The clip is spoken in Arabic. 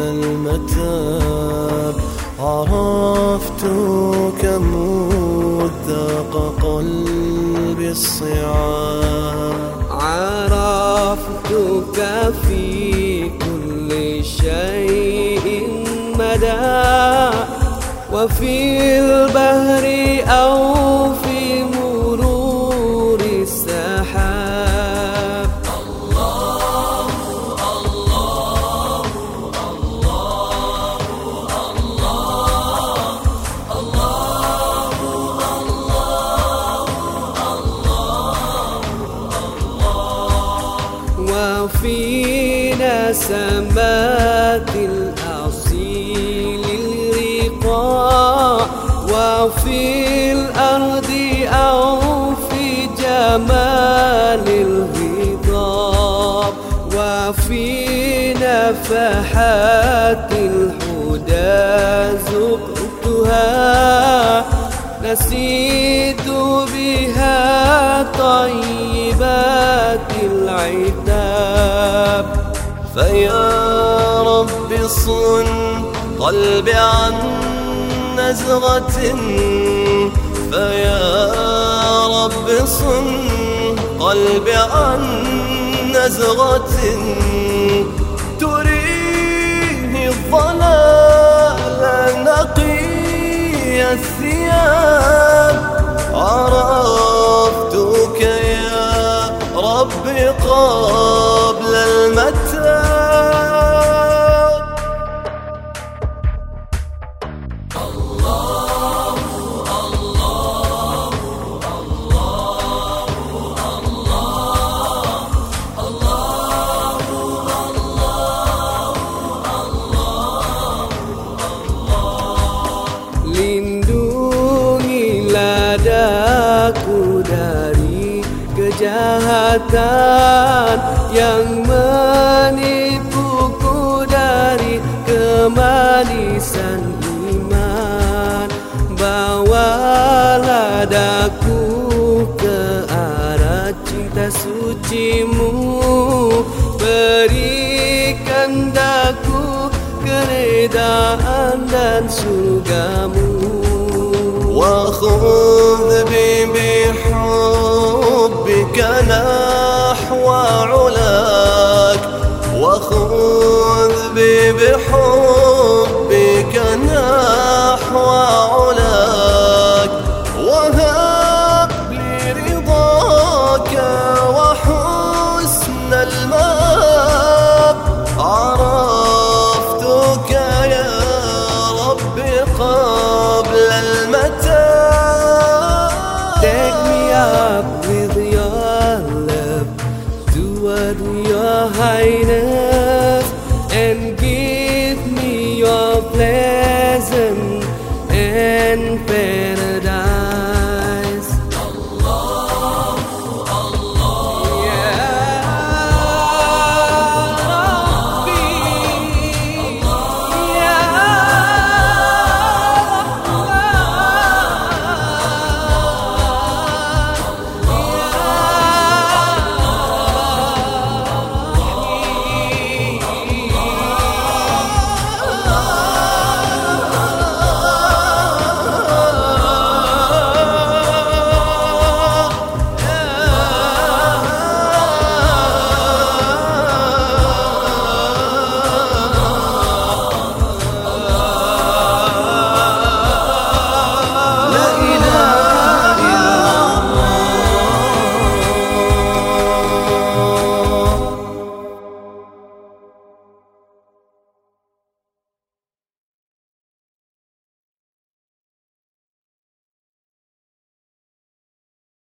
المتاب. عرفتك مذاق قلبي الصعاب. عرفتك في كل شيء مدى. وفي البحر سمات الأصيل الرقاء وفي الأرض أو في جمال الهضاب وفي نفحات الهدى زقتها نسيت بها طيبات العتاب. فيا رب صن قلبي عن نزغة. فيا رب صن قلبي عن نزغة. تريني الضلال نقي الثياب. عرفتك يا رب قبل kejahatan yang menipuku dari kemanisan iman. Bawalah daku ke arah cinta sucimu. Berikan daku keredaan dan surgamu. وخذ بي بحبك نحو علاك. وخذ بي بحبك قبل